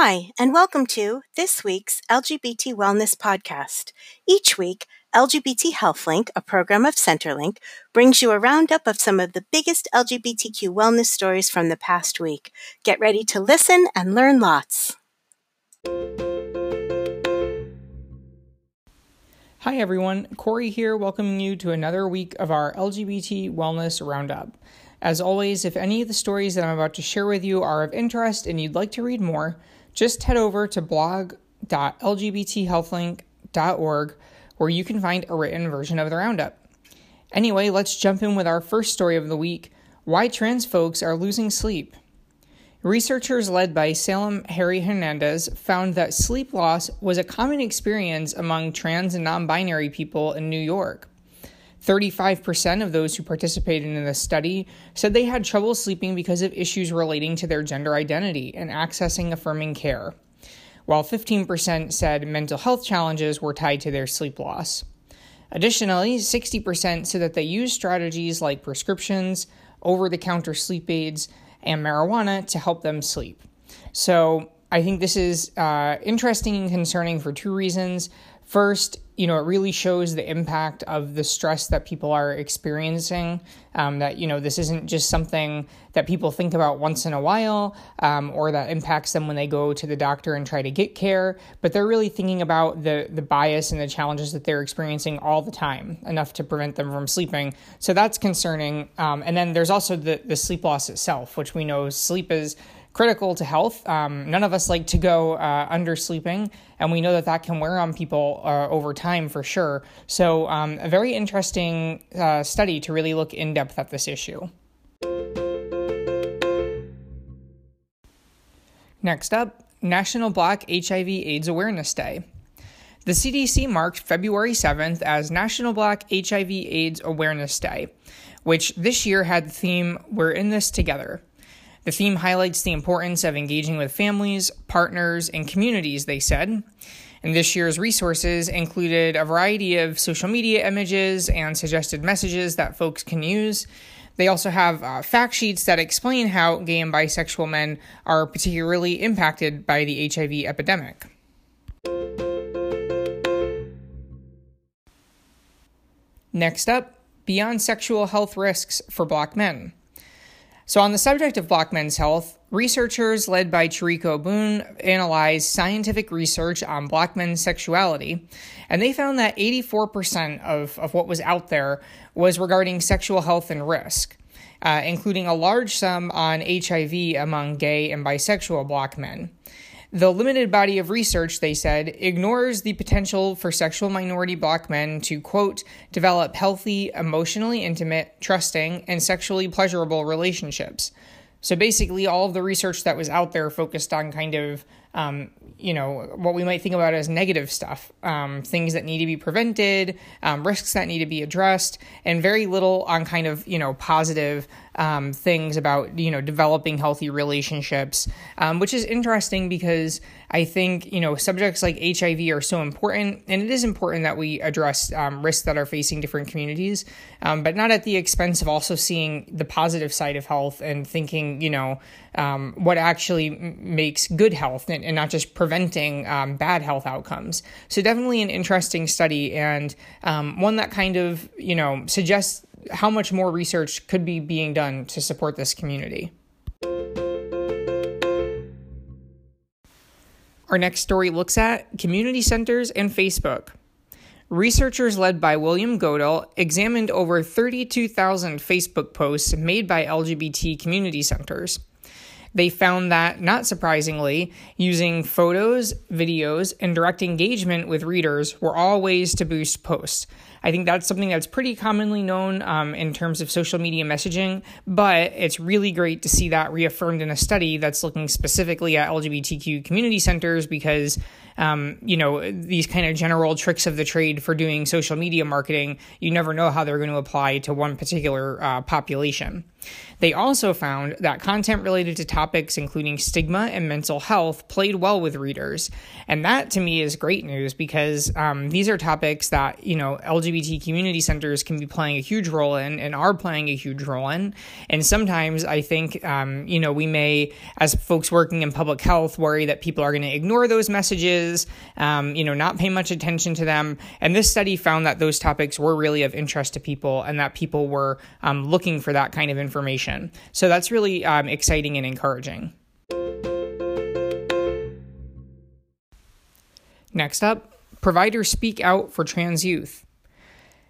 Hi, and welcome to this week's LGBT Wellness Podcast. Each week, LGBT HealthLink, a program of Centerlink, brings you a roundup of some of the biggest LGBTQ wellness stories from the past week. Get ready to listen and learn lots. Hi, everyone. Corey here, welcoming you to another week of our LGBT Wellness Roundup. As always, if any of the stories that I'm about to share with you are of interest and you'd like to read more, just head over to blog.lgbthealthlink.org where you can find a written version of the roundup. Anyway, let's jump in with our first story of the week why trans folks are losing sleep. Researchers led by Salem Harry Hernandez found that sleep loss was a common experience among trans and non binary people in New York. 35% of those who participated in the study said they had trouble sleeping because of issues relating to their gender identity and accessing affirming care, while 15% said mental health challenges were tied to their sleep loss. Additionally, 60% said that they used strategies like prescriptions, over the counter sleep aids, and marijuana to help them sleep. So, I think this is uh, interesting and concerning for two reasons. First, you know, it really shows the impact of the stress that people are experiencing. Um, that, you know, this isn't just something that people think about once in a while um, or that impacts them when they go to the doctor and try to get care, but they're really thinking about the, the bias and the challenges that they're experiencing all the time, enough to prevent them from sleeping. So that's concerning. Um, and then there's also the, the sleep loss itself, which we know sleep is critical to health. Um, none of us like to go uh, undersleeping, and we know that that can wear on people uh, over time for sure. So, um, a very interesting uh, study to really look in depth at this issue. Next up, National Black HIV/AIDS Awareness Day. The CDC marked February 7th as National Black HIV/AIDS Awareness Day, which this year had the theme We're in This Together. The theme highlights the importance of engaging with families, partners, and communities, they said. And this year's resources included a variety of social media images and suggested messages that folks can use. They also have uh, fact sheets that explain how gay and bisexual men are particularly impacted by the HIV epidemic. Next up, beyond sexual health risks for black men. So, on the subject of black men's health, researchers led by Cheriko Boone analyzed scientific research on black men's sexuality, and they found that 84% of, of what was out there was regarding sexual health and risk, uh, including a large sum on HIV among gay and bisexual black men. The limited body of research, they said, ignores the potential for sexual minority black men to, quote, develop healthy, emotionally intimate, trusting, and sexually pleasurable relationships. So basically, all of the research that was out there focused on kind of um, you know, what we might think about as negative stuff, um, things that need to be prevented, um, risks that need to be addressed, and very little on kind of, you know, positive um, things about, you know, developing healthy relationships, um, which is interesting because I think, you know, subjects like HIV are so important, and it is important that we address um, risks that are facing different communities, but not at the expense of also seeing the positive side of health and thinking, you know, what actually makes good health and, and not just preventing um, bad health outcomes. So, definitely an interesting study and um, one that kind of, you know, suggests how much more research could be being done to support this community. Our next story looks at community centers and Facebook. Researchers led by William Goedel examined over 32,000 Facebook posts made by LGBT community centers. They found that, not surprisingly, using photos, videos, and direct engagement with readers were all ways to boost posts. I think that's something that's pretty commonly known um, in terms of social media messaging, but it's really great to see that reaffirmed in a study that's looking specifically at LGBTQ community centers because um, you know, these kind of general tricks of the trade for doing social media marketing, you never know how they're going to apply to one particular uh, population. They also found that content related to topics including stigma and mental health played well with readers. And that to me is great news because um, these are topics that, you know, LGBT community centers can be playing a huge role in and are playing a huge role in. And sometimes I think, um, you know, we may, as folks working in public health, worry that people are going to ignore those messages, um, you know, not pay much attention to them. And this study found that those topics were really of interest to people and that people were um, looking for that kind of information information. So that's really um, exciting and encouraging. Next up, providers speak out for trans youth.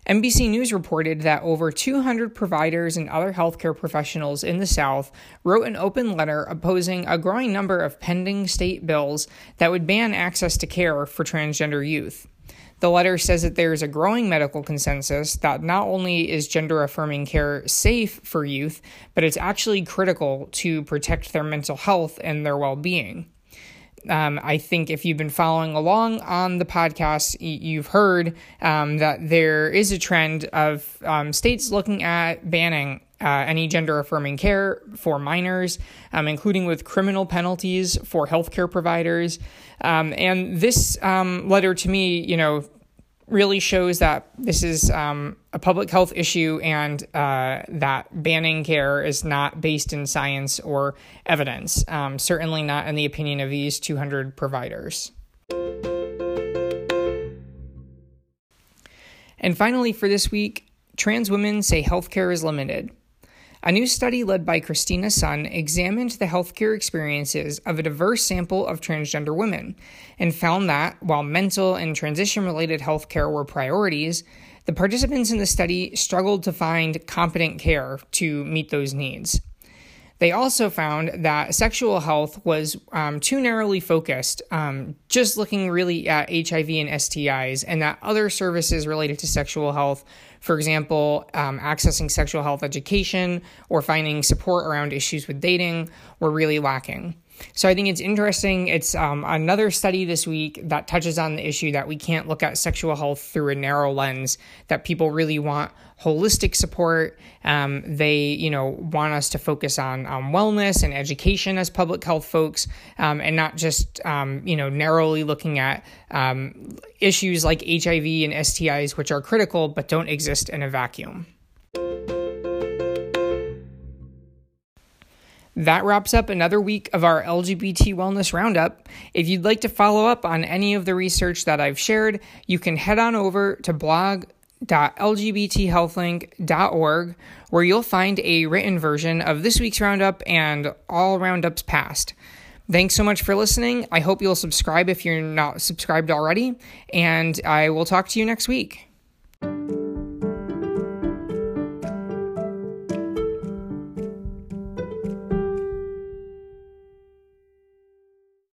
NBC News reported that over 200 providers and other healthcare professionals in the South wrote an open letter opposing a growing number of pending state bills that would ban access to care for transgender youth. The letter says that there is a growing medical consensus that not only is gender affirming care safe for youth, but it's actually critical to protect their mental health and their well being. Um, I think if you've been following along on the podcast, you've heard um, that there is a trend of um, states looking at banning uh, any gender affirming care for minors, um, including with criminal penalties for healthcare providers. Um, and this um, letter to me, you know, really shows that this is um, a public health issue and uh, that banning care is not based in science or evidence, um, certainly not in the opinion of these 200 providers. And finally, for this week, trans women say healthcare is limited. A new study led by Christina Sun examined the healthcare experiences of a diverse sample of transgender women and found that, while mental and transition related healthcare were priorities, the participants in the study struggled to find competent care to meet those needs. They also found that sexual health was um, too narrowly focused, um, just looking really at HIV and STIs, and that other services related to sexual health, for example, um, accessing sexual health education or finding support around issues with dating, were really lacking. So I think it's interesting. It's um, another study this week that touches on the issue that we can't look at sexual health through a narrow lens. That people really want holistic support. Um, they, you know, want us to focus on um, wellness and education as public health folks, um, and not just, um, you know, narrowly looking at um, issues like HIV and STIs, which are critical but don't exist in a vacuum. That wraps up another week of our LGBT Wellness Roundup. If you'd like to follow up on any of the research that I've shared, you can head on over to blog.lgbthealthlink.org where you'll find a written version of this week's roundup and all roundups past. Thanks so much for listening. I hope you'll subscribe if you're not subscribed already, and I will talk to you next week.